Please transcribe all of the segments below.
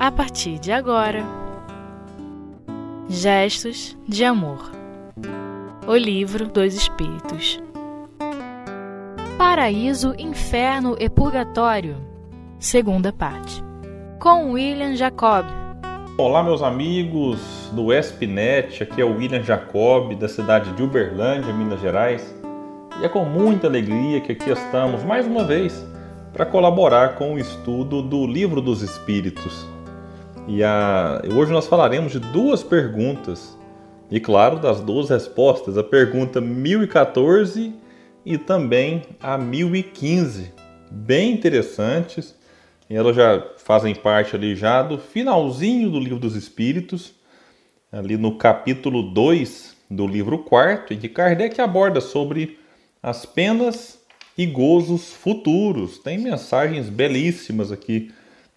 a partir de agora. Gestos de Amor O Livro dos Espíritos Paraíso, Inferno e Purgatório Segunda parte Com William Jacob Olá, meus amigos do ESPNet, aqui é o William Jacob, da cidade de Uberlândia, Minas Gerais. E é com muita alegria que aqui estamos mais uma vez para colaborar com o estudo do Livro dos Espíritos. E a... hoje nós falaremos de duas perguntas, e claro, das duas respostas, a pergunta 1014 e também a 1015, bem interessantes. E elas já fazem parte ali já do finalzinho do livro dos Espíritos, ali no capítulo 2 do livro 4, em que Kardec aborda sobre as penas e gozos futuros. Tem mensagens belíssimas aqui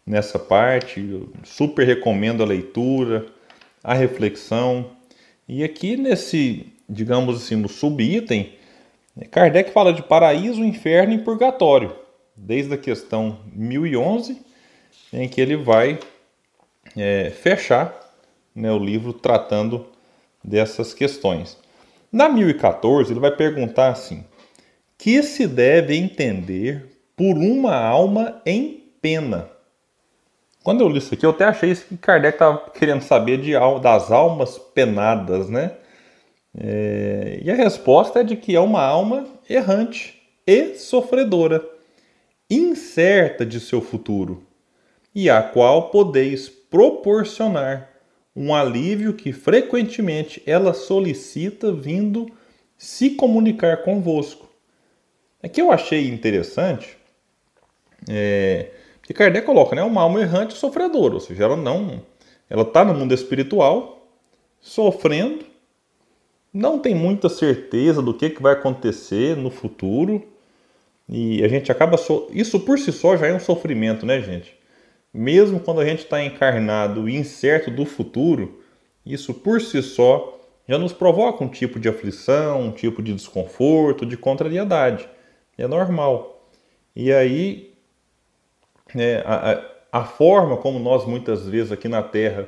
nessa parte, eu super recomendo a leitura, a reflexão. E aqui nesse, digamos assim, no subitem, Kardec fala de paraíso, inferno e purgatório desde a questão 1011, em que ele vai é, fechar né, o livro tratando dessas questões. Na 1014, ele vai perguntar assim: que se deve entender por uma alma em pena? Quando eu li isso aqui, eu até achei que Kardec estava querendo saber de, das almas penadas, né? É, e a resposta é de que é uma alma errante e sofredora incerta de seu futuro, e à qual podeis proporcionar um alívio que frequentemente ela solicita vindo se comunicar convosco. Aqui eu achei interessante é, que Kardec coloca, né, uma alma errante e sofredora, ou seja, ela não, ela está no mundo espiritual, sofrendo, não tem muita certeza do que, que vai acontecer no futuro, e a gente acaba. So... Isso por si só já é um sofrimento, né, gente? Mesmo quando a gente está encarnado e incerto do futuro, isso por si só já nos provoca um tipo de aflição, um tipo de desconforto, de contrariedade. É normal. E aí, é, a, a forma como nós muitas vezes aqui na Terra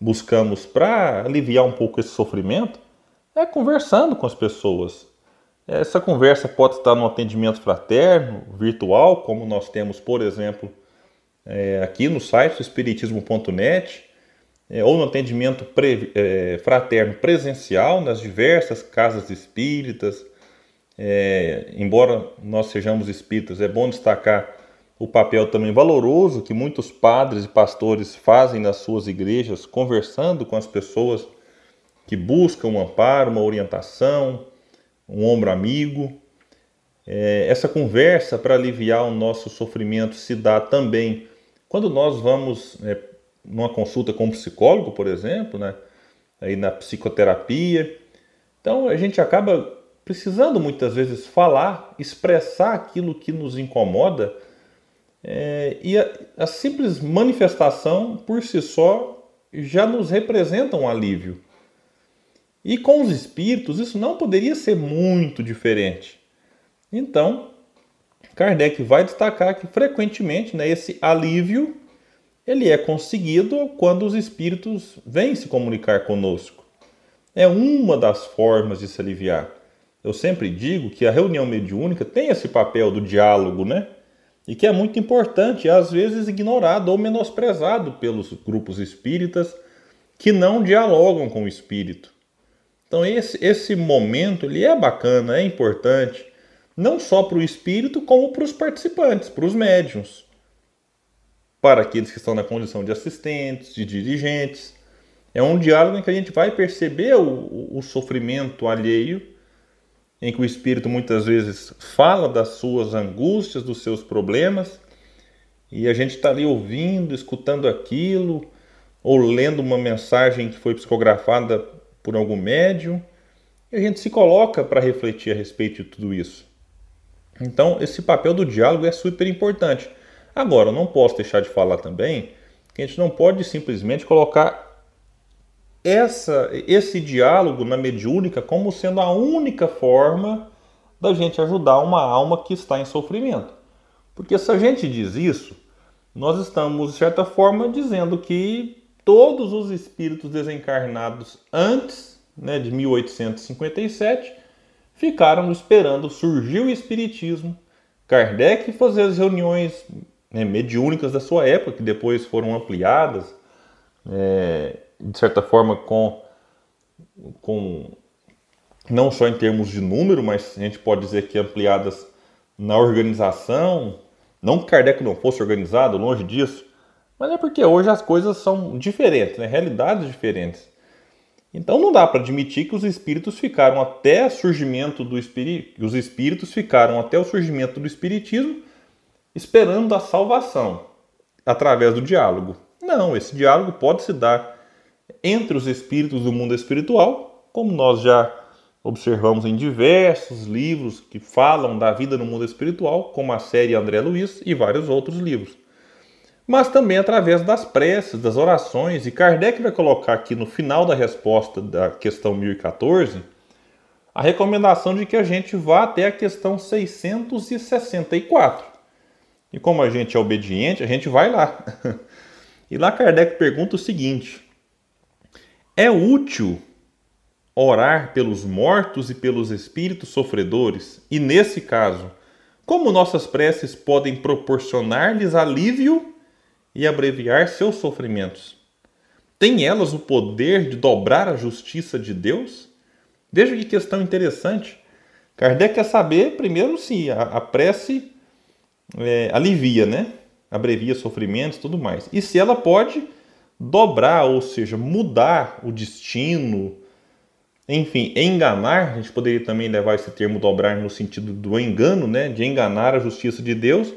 buscamos para aliviar um pouco esse sofrimento é conversando com as pessoas, essa conversa pode estar no atendimento fraterno, virtual, como nós temos, por exemplo, é, aqui no site espiritismo.net, é, ou no atendimento pre, é, fraterno presencial nas diversas casas espíritas. É, embora nós sejamos espíritas, é bom destacar o papel também valoroso que muitos padres e pastores fazem nas suas igrejas, conversando com as pessoas que buscam um amparo, uma orientação, um ombro amigo. É, essa conversa para aliviar o nosso sofrimento se dá também quando nós vamos é, numa consulta com um psicólogo, por exemplo, né? aí na psicoterapia. Então a gente acaba precisando muitas vezes falar, expressar aquilo que nos incomoda, é, e a, a, simples manifestação por si só já nos representa um alívio. E com os espíritos isso não poderia ser muito diferente. Então, Kardec vai destacar que frequentemente né, esse alívio ele é conseguido quando os espíritos vêm se comunicar conosco. É uma das formas de se aliviar. Eu sempre digo que a reunião mediúnica tem esse papel do diálogo, né? E que é muito importante às vezes ignorado ou menosprezado pelos grupos espíritas que não dialogam com o espírito. Então esse, esse momento ele é bacana, é importante, não só para o espírito, como para os participantes, para os médiums, para aqueles que estão na condição de assistentes, de dirigentes. É um diálogo em que a gente vai perceber o, o sofrimento alheio, em que o espírito muitas vezes fala das suas angústias, dos seus problemas, e a gente está ali ouvindo, escutando aquilo, ou lendo uma mensagem que foi psicografada por algum médium, e a gente se coloca para refletir a respeito de tudo isso. Então, esse papel do diálogo é super importante. Agora, eu não posso deixar de falar também que a gente não pode simplesmente colocar essa, esse diálogo na mediúnica como sendo a única forma da gente ajudar uma alma que está em sofrimento. Porque se a gente diz isso, nós estamos, de certa forma, dizendo que todos os espíritos desencarnados antes né, de 1857 ficaram esperando surgir o Espiritismo, Kardec fazer as reuniões né, mediúnicas da sua época, que depois foram ampliadas, é, de certa forma, com, com não só em termos de número, mas a gente pode dizer que ampliadas na organização. Não que Kardec não fosse organizado, longe disso, mas é porque hoje as coisas são diferentes, né? realidades diferentes. Então não dá para admitir que os espíritos ficaram até o surgimento do espírito, os espíritos ficaram até o surgimento do espiritismo esperando a salvação através do diálogo. Não, esse diálogo pode se dar entre os espíritos do mundo espiritual, como nós já observamos em diversos livros que falam da vida no mundo espiritual, como a série André Luiz e vários outros livros. Mas também através das preces, das orações, e Kardec vai colocar aqui no final da resposta da questão 1014 a recomendação de que a gente vá até a questão 664. E como a gente é obediente, a gente vai lá. E lá Kardec pergunta o seguinte: É útil orar pelos mortos e pelos espíritos sofredores? E nesse caso, como nossas preces podem proporcionar-lhes alívio e abreviar seus sofrimentos? Têm elas o poder de dobrar a justiça de Deus? Veja que questão interessante. Kardec quer saber, primeiro, se a, a prece é, alivia, né? Abrevia sofrimentos tudo mais. E se ela pode dobrar, ou seja, mudar o destino, enfim, enganar, a gente poderia também levar esse termo dobrar no sentido do engano, né, de enganar a justiça de Deus,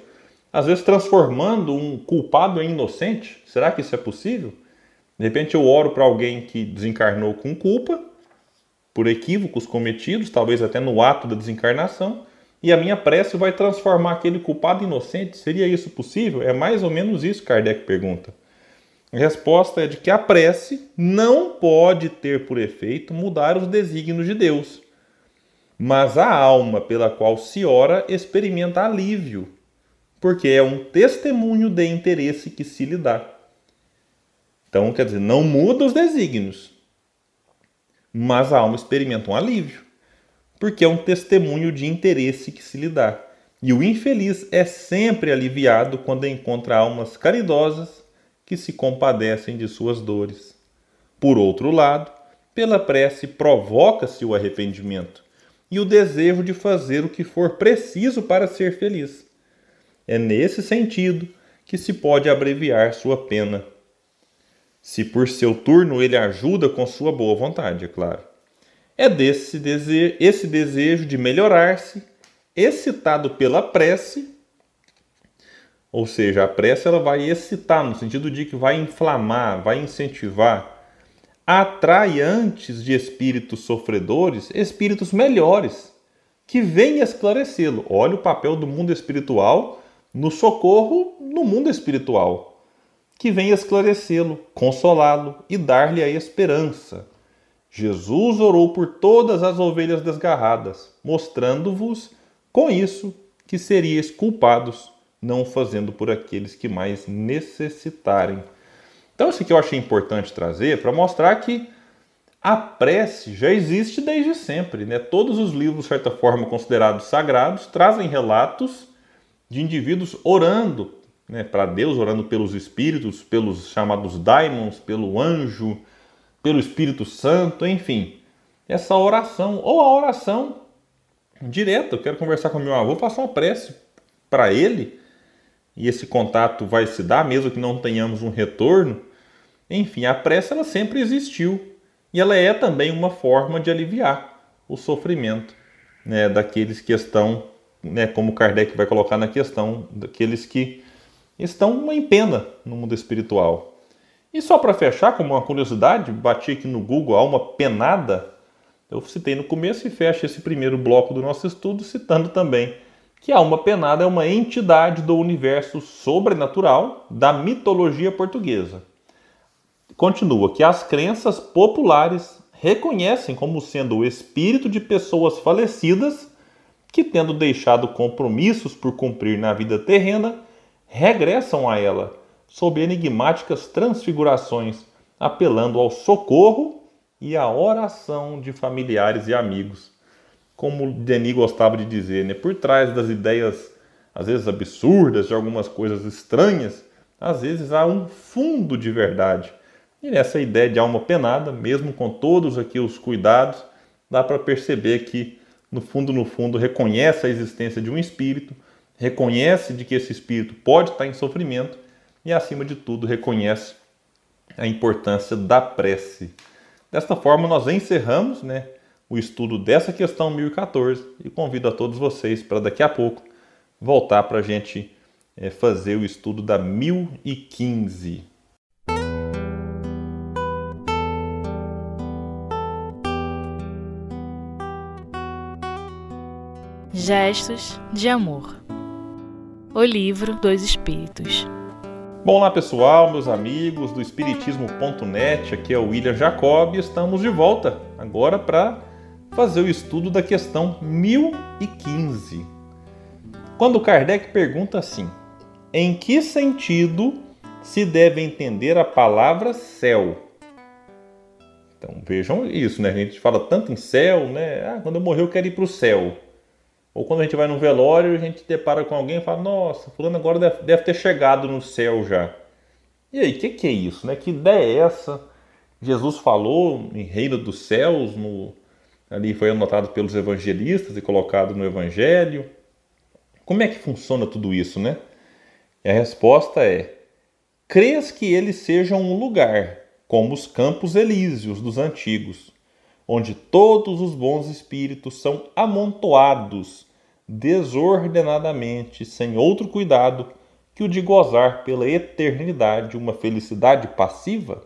às vezes transformando um culpado em inocente. Será que isso é possível? De repente eu oro para alguém que desencarnou com culpa, por equívocos cometidos, talvez até no ato da desencarnação, e a minha prece vai transformar aquele culpado em inocente. Seria isso possível? É mais ou menos isso que Kardec pergunta. A resposta é de que a prece não pode ter por efeito mudar os desígnios de Deus, mas a alma pela qual se ora experimenta alívio, porque é um testemunho de interesse que se lhe dá. Então, quer dizer, não muda os desígnios, mas a alma experimenta um alívio, porque é um testemunho de interesse que se lhe dá. E o infeliz é sempre aliviado quando encontra almas caridosas que se compadecem de suas dores. Por outro lado, pela prece provoca-se o arrependimento e o desejo de fazer o que for preciso para ser feliz. É nesse sentido que se pode abreviar sua pena. Se por seu turno ele ajuda com sua boa vontade, é claro. É desse dese esse desejo de melhorar-se, excitado pela prece, ou seja, a prece ela vai excitar, no sentido de que vai inflamar, vai incentivar, atrai antes de espíritos sofredores espíritos melhores, que venham esclarecê-lo. Olha o papel do mundo espiritual no socorro no mundo espiritual, que venha esclarecê-lo, consolá-lo e dar-lhe a esperança. Jesus orou por todas as ovelhas desgarradas, mostrando-vos com isso que seríeis culpados não fazendo por aqueles que mais necessitarem. Então, isso aqui eu achei importante trazer para mostrar que a prece já existe desde sempre. Né? Todos os livros, de certa forma, considerados sagrados, trazem relatos de indivíduos orando né, para Deus, orando pelos espíritos, pelos chamados daimons, pelo anjo, pelo Espírito Santo, enfim. Essa oração, ou a oração direta, eu quero conversar com meu avô, passar uma prece para ele, e esse contato vai se dar mesmo que não tenhamos um retorno, enfim, a pressa ela sempre existiu e ela é também uma forma de aliviar o sofrimento né, daqueles que estão, né, como Kardec vai colocar na questão, daqueles que estão em pena no mundo espiritual. E só para fechar, como uma curiosidade, bati aqui no Google alma penada. Eu citei no começo e fecho esse primeiro bloco do nosso estudo citando também que a alma penada é uma entidade do universo sobrenatural da mitologia portuguesa. Continua que as crenças populares reconhecem como sendo o espírito de pessoas falecidas que, tendo deixado compromissos por cumprir na vida terrena, regressam a ela sob enigmáticas transfigurações, apelando ao socorro e à oração de familiares e amigos. Como Denis gostava de dizer, né? por trás das ideias, às vezes absurdas, de algumas coisas estranhas, às vezes há um fundo de verdade. E nessa ideia de alma penada, mesmo com todos aqui os cuidados, dá para perceber que, no fundo, no fundo, reconhece a existência de um espírito, reconhece de que esse espírito pode estar em sofrimento e, acima de tudo, reconhece a importância da prece. Desta forma, nós encerramos né, o estudo dessa questão 1014 e convido a todos vocês para daqui a pouco voltar para a gente é, fazer o estudo da 1015. Gestos de Amor. O Livro dos Espíritos. Bom lá pessoal, meus amigos do Espiritismo.net, aqui é o William Jacob e estamos de volta agora para fazer o estudo da questão 1015. Quando Kardec pergunta assim: em que sentido se deve entender a palavra céu? Então vejam isso, né? A gente fala tanto em céu, né? Ah, quando eu morrer eu quero ir para o céu. Ou quando a gente vai num velório, a gente depara com alguém e fala: Nossa, fulano agora deve, ter chegado no céu já. E aí, o que, que, é isso? Né? Que ideia é essa? Jesus falou em reino dos céus, no, ali foi anotado pelos evangelistas e colocado no evangelho. Como é que funciona tudo isso, né? E a resposta é: crês que ele seja um lugar, como os campos elíseos dos antigos, onde todos os bons espíritos são amontoados desordenadamente, sem outro cuidado que o de gozar pela eternidade uma felicidade passiva?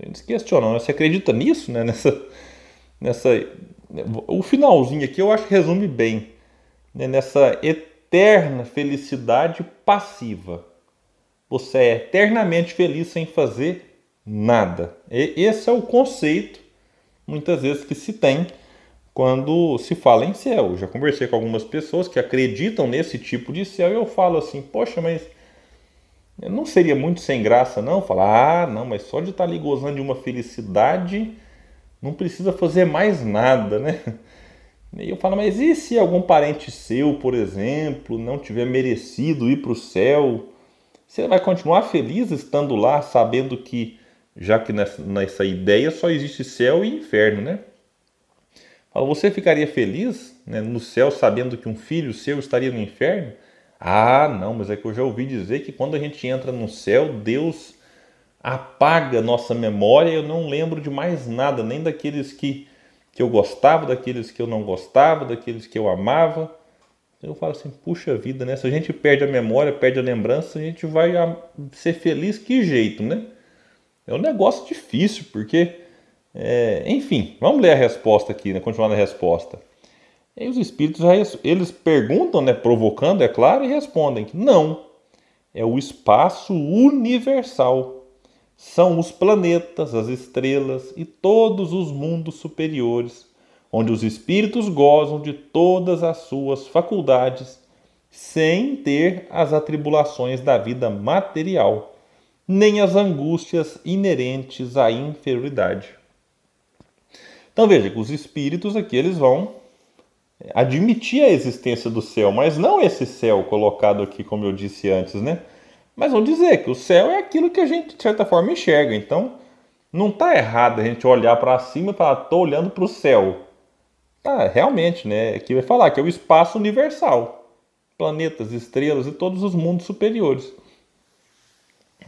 Eles questionam, você acredita nisso, né? Nessa, nessa, o finalzinho aqui eu acho que resume bem, né? nessa eterna felicidade passiva. Você é eternamente feliz sem fazer nada. E esse é o conceito muitas vezes que se tem quando se fala em céu. Eu já conversei com algumas pessoas que acreditam nesse tipo de céu e eu falo assim, poxa, mas não seria muito sem graça não? Falar, ah, não, mas só de estar ali gozando de uma felicidade não precisa fazer mais nada, né? E eu falo, mas e se algum parente seu, por exemplo, não tiver merecido ir para o céu? Você vai continuar feliz estando lá, sabendo que já que nessa, nessa ideia só existe céu e inferno, né? Você ficaria feliz né, no céu sabendo que um filho seu estaria no inferno? Ah, não, mas é que eu já ouvi dizer que quando a gente entra no céu, Deus apaga nossa memória. Eu não lembro de mais nada, nem daqueles que, que eu gostava, daqueles que eu não gostava, daqueles que eu amava. Eu falo assim, puxa vida, né? Se a gente perde a memória, perde a lembrança, a gente vai ser feliz que jeito, né? É um negócio difícil, porque, é, enfim, vamos ler a resposta aqui, né? continuar na resposta. E os espíritos, eles perguntam, né, provocando, é claro, e respondem que não. É o espaço universal. São os planetas, as estrelas e todos os mundos superiores, onde os espíritos gozam de todas as suas faculdades, sem ter as atribulações da vida material nem as angústias inerentes à inferioridade. Então veja que os espíritos aqui eles vão admitir a existência do céu, mas não esse céu colocado aqui, como eu disse antes, né? Mas vão dizer que o céu é aquilo que a gente, de certa forma, enxerga. Então, não está errado a gente olhar para cima e falar, estou olhando para o céu. Ah, realmente, né? Aqui vai falar que é o espaço universal. Planetas, estrelas e todos os mundos superiores.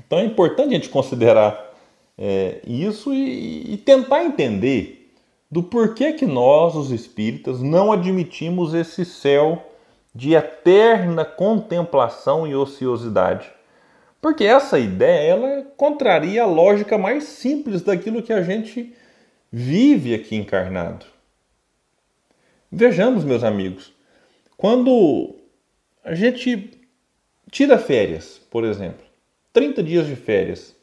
Então é importante a gente considerar é, isso e, e tentar entender do porquê que nós, os espíritas, não admitimos esse céu de eterna contemplação e ociosidade. Porque essa ideia ela contraria a lógica mais simples daquilo que a gente vive aqui encarnado. Vejamos, meus amigos, quando a gente tira férias, por exemplo, 30 dias de férias.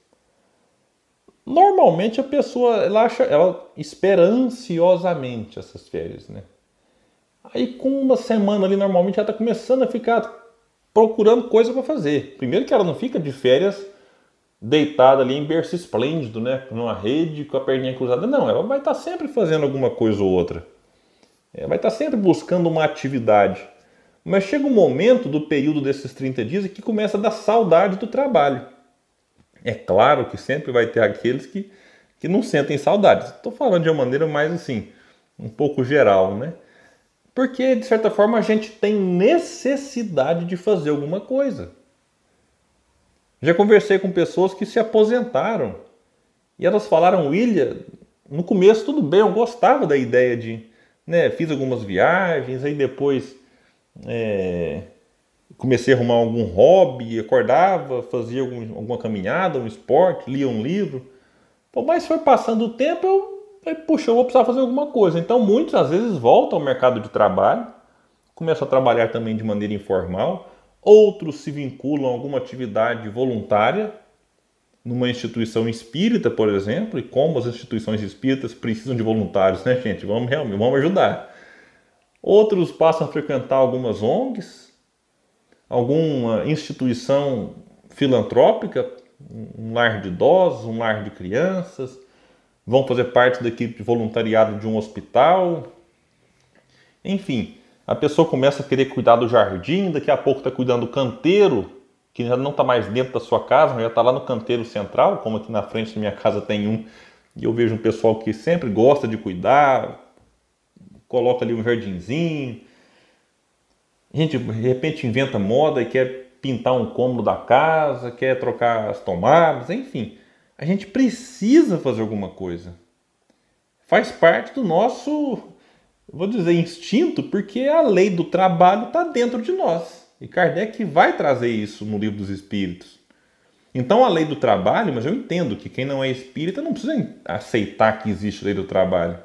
Normalmente a pessoa ela acha, ela espera ansiosamente essas férias, né? Aí com uma semana ali normalmente ela está começando a ficar procurando coisa para fazer. Primeiro que ela não fica de férias deitada ali em berço esplêndido, né, numa rede com a perninha cruzada. Não, ela vai estar tá sempre fazendo alguma coisa ou outra. Ela vai estar tá sempre buscando uma atividade. Mas chega um momento do período desses 30 dias que começa a dar saudade do trabalho. É claro que sempre vai ter aqueles que, que não sentem saudade. Estou falando de uma maneira mais assim, um pouco geral, né? Porque, de certa forma, a gente tem necessidade de fazer alguma coisa. Já conversei com pessoas que se aposentaram e elas falaram, William, no começo tudo bem, eu gostava da ideia de. Né, fiz algumas viagens, aí depois é, comecei a arrumar algum hobby, acordava, fazia algum, alguma caminhada, um esporte, lia um livro. Mas foi passando o tempo, eu Puxa, eu vou precisar fazer alguma coisa. Então, muitos às vezes voltam ao mercado de trabalho, começam a trabalhar também de maneira informal, outros se vinculam a alguma atividade voluntária, numa instituição espírita, por exemplo, e como as instituições espíritas precisam de voluntários, né, gente? Vamos realmente, vamos ajudar. Outros passam a frequentar algumas ONGs, alguma instituição filantrópica, um lar de idosos, um lar de crianças, vão fazer parte da equipe de voluntariado de um hospital. Enfim, a pessoa começa a querer cuidar do jardim, daqui a pouco está cuidando do canteiro, que já não está mais dentro da sua casa, mas já está lá no canteiro central, como aqui na frente da minha casa tem um, e eu vejo um pessoal que sempre gosta de cuidar, coloca ali um jardinzinho. A gente de repente inventa moda e quer pintar um cômodo da casa, quer trocar as tomadas, enfim a gente precisa fazer alguma coisa. Faz parte do nosso, vou dizer, instinto, porque a lei do trabalho está dentro de nós. E Kardec vai trazer isso no livro dos Espíritos. Então, a lei do trabalho, mas eu entendo que quem não é espírita não precisa aceitar que existe lei do trabalho.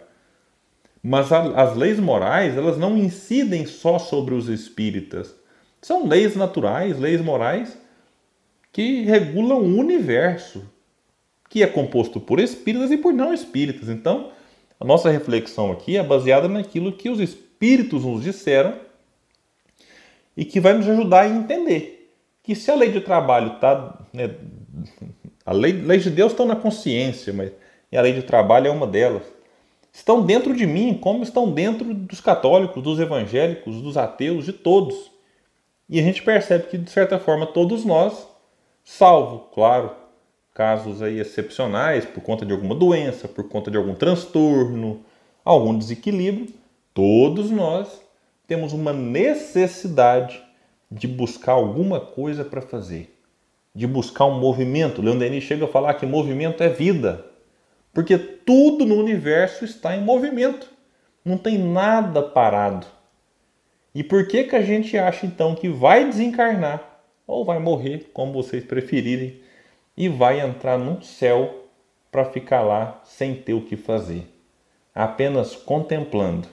Mas a, as leis morais, elas não incidem só sobre os espíritas. São leis naturais, leis morais que regulam o universo, que é composto por espíritas e por não espíritas. Então, a nossa reflexão aqui é baseada naquilo que os espíritos nos disseram e que vai nos ajudar a entender que se a lei de trabalho está. Né, a lei, lei de Deus estão na consciência, mas a lei de trabalho é uma delas. Estão dentro de mim, como estão dentro dos católicos, dos evangélicos, dos ateus, de todos. E a gente percebe que, de certa forma, todos nós, salvo, claro, casos aí excepcionais por conta de alguma doença, por conta de algum transtorno, algum desequilíbrio, todos nós temos uma necessidade de buscar alguma coisa para fazer, de buscar um movimento. Leon chega a falar que movimento é vida, porque tudo no universo está em movimento, não tem nada parado. E por que que a gente acha então que vai desencarnar ou vai morrer, como vocês preferirem, e vai entrar num céu para ficar lá sem ter o que fazer, apenas contemplando,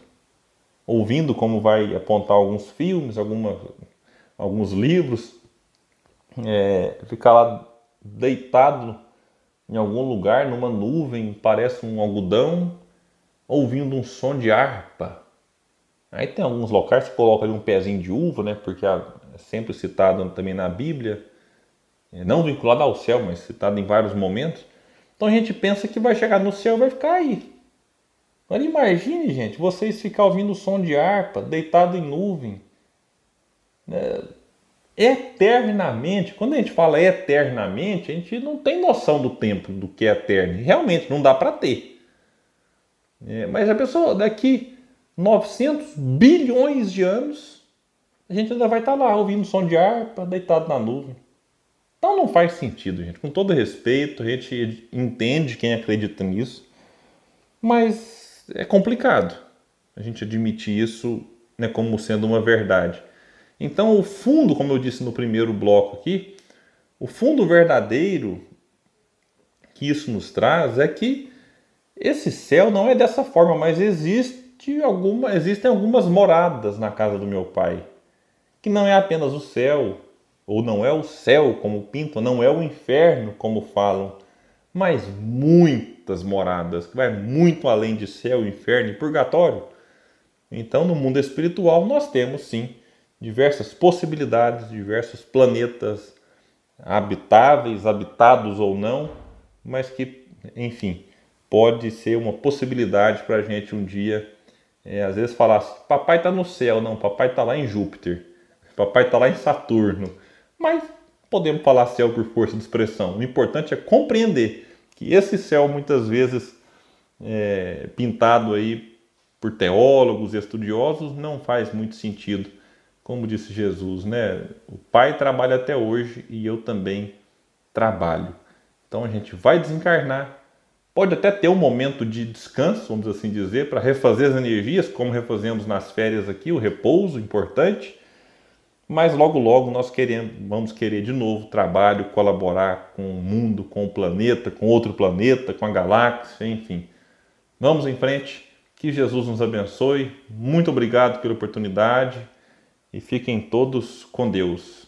ouvindo como vai apontar alguns filmes, alguma, alguns livros, é, ficar lá deitado em algum lugar, numa nuvem, parece um algodão, ouvindo um som de harpa. Aí tem alguns locais que coloca ali um pezinho de uva, né? Porque é sempre citado também na Bíblia não vinculado ao céu, mas citado em vários momentos. Então a gente pensa que vai chegar no céu e vai ficar aí. Agora imagine, gente, vocês ficar ouvindo o som de harpa, deitado em nuvem. É, eternamente, quando a gente fala eternamente, a gente não tem noção do tempo, do que é eterno. Realmente, não dá para ter. É, mas a pessoa, daqui 900 bilhões de anos, a gente ainda vai estar lá ouvindo som de harpa, deitado na nuvem. Então não faz sentido, gente. Com todo respeito, a gente entende quem acredita nisso, mas é complicado a gente admitir isso né, como sendo uma verdade. Então, o fundo, como eu disse no primeiro bloco aqui, o fundo verdadeiro que isso nos traz é que esse céu não é dessa forma, mas existe alguma, existem algumas moradas na casa do meu pai, que não é apenas o céu, ou não é o céu como pintam, não é o inferno como falam, mas muitas moradas, que vai muito além de céu, inferno e purgatório. Então, no mundo espiritual, nós temos sim diversas possibilidades, diversos planetas habitáveis, habitados ou não, mas que, enfim, pode ser uma possibilidade para a gente um dia, é, às vezes falar assim, papai está no céu, não, papai está lá em Júpiter, papai está lá em Saturno, mas podemos falar céu por força de expressão. O importante é compreender que esse céu muitas vezes é, pintado aí por teólogos estudiosos não faz muito sentido, como disse Jesus, né? O Pai trabalha até hoje e eu também trabalho. Então a gente vai desencarnar, pode até ter um momento de descanso, vamos assim dizer, para refazer as energias, como refazemos nas férias aqui, o repouso importante mas logo logo nós queremos, vamos querer de novo trabalho, colaborar com o mundo, com o planeta, com outro planeta, com a galáxia, enfim. Vamos em frente, que Jesus nos abençoe. Muito obrigado pela oportunidade e fiquem todos com Deus.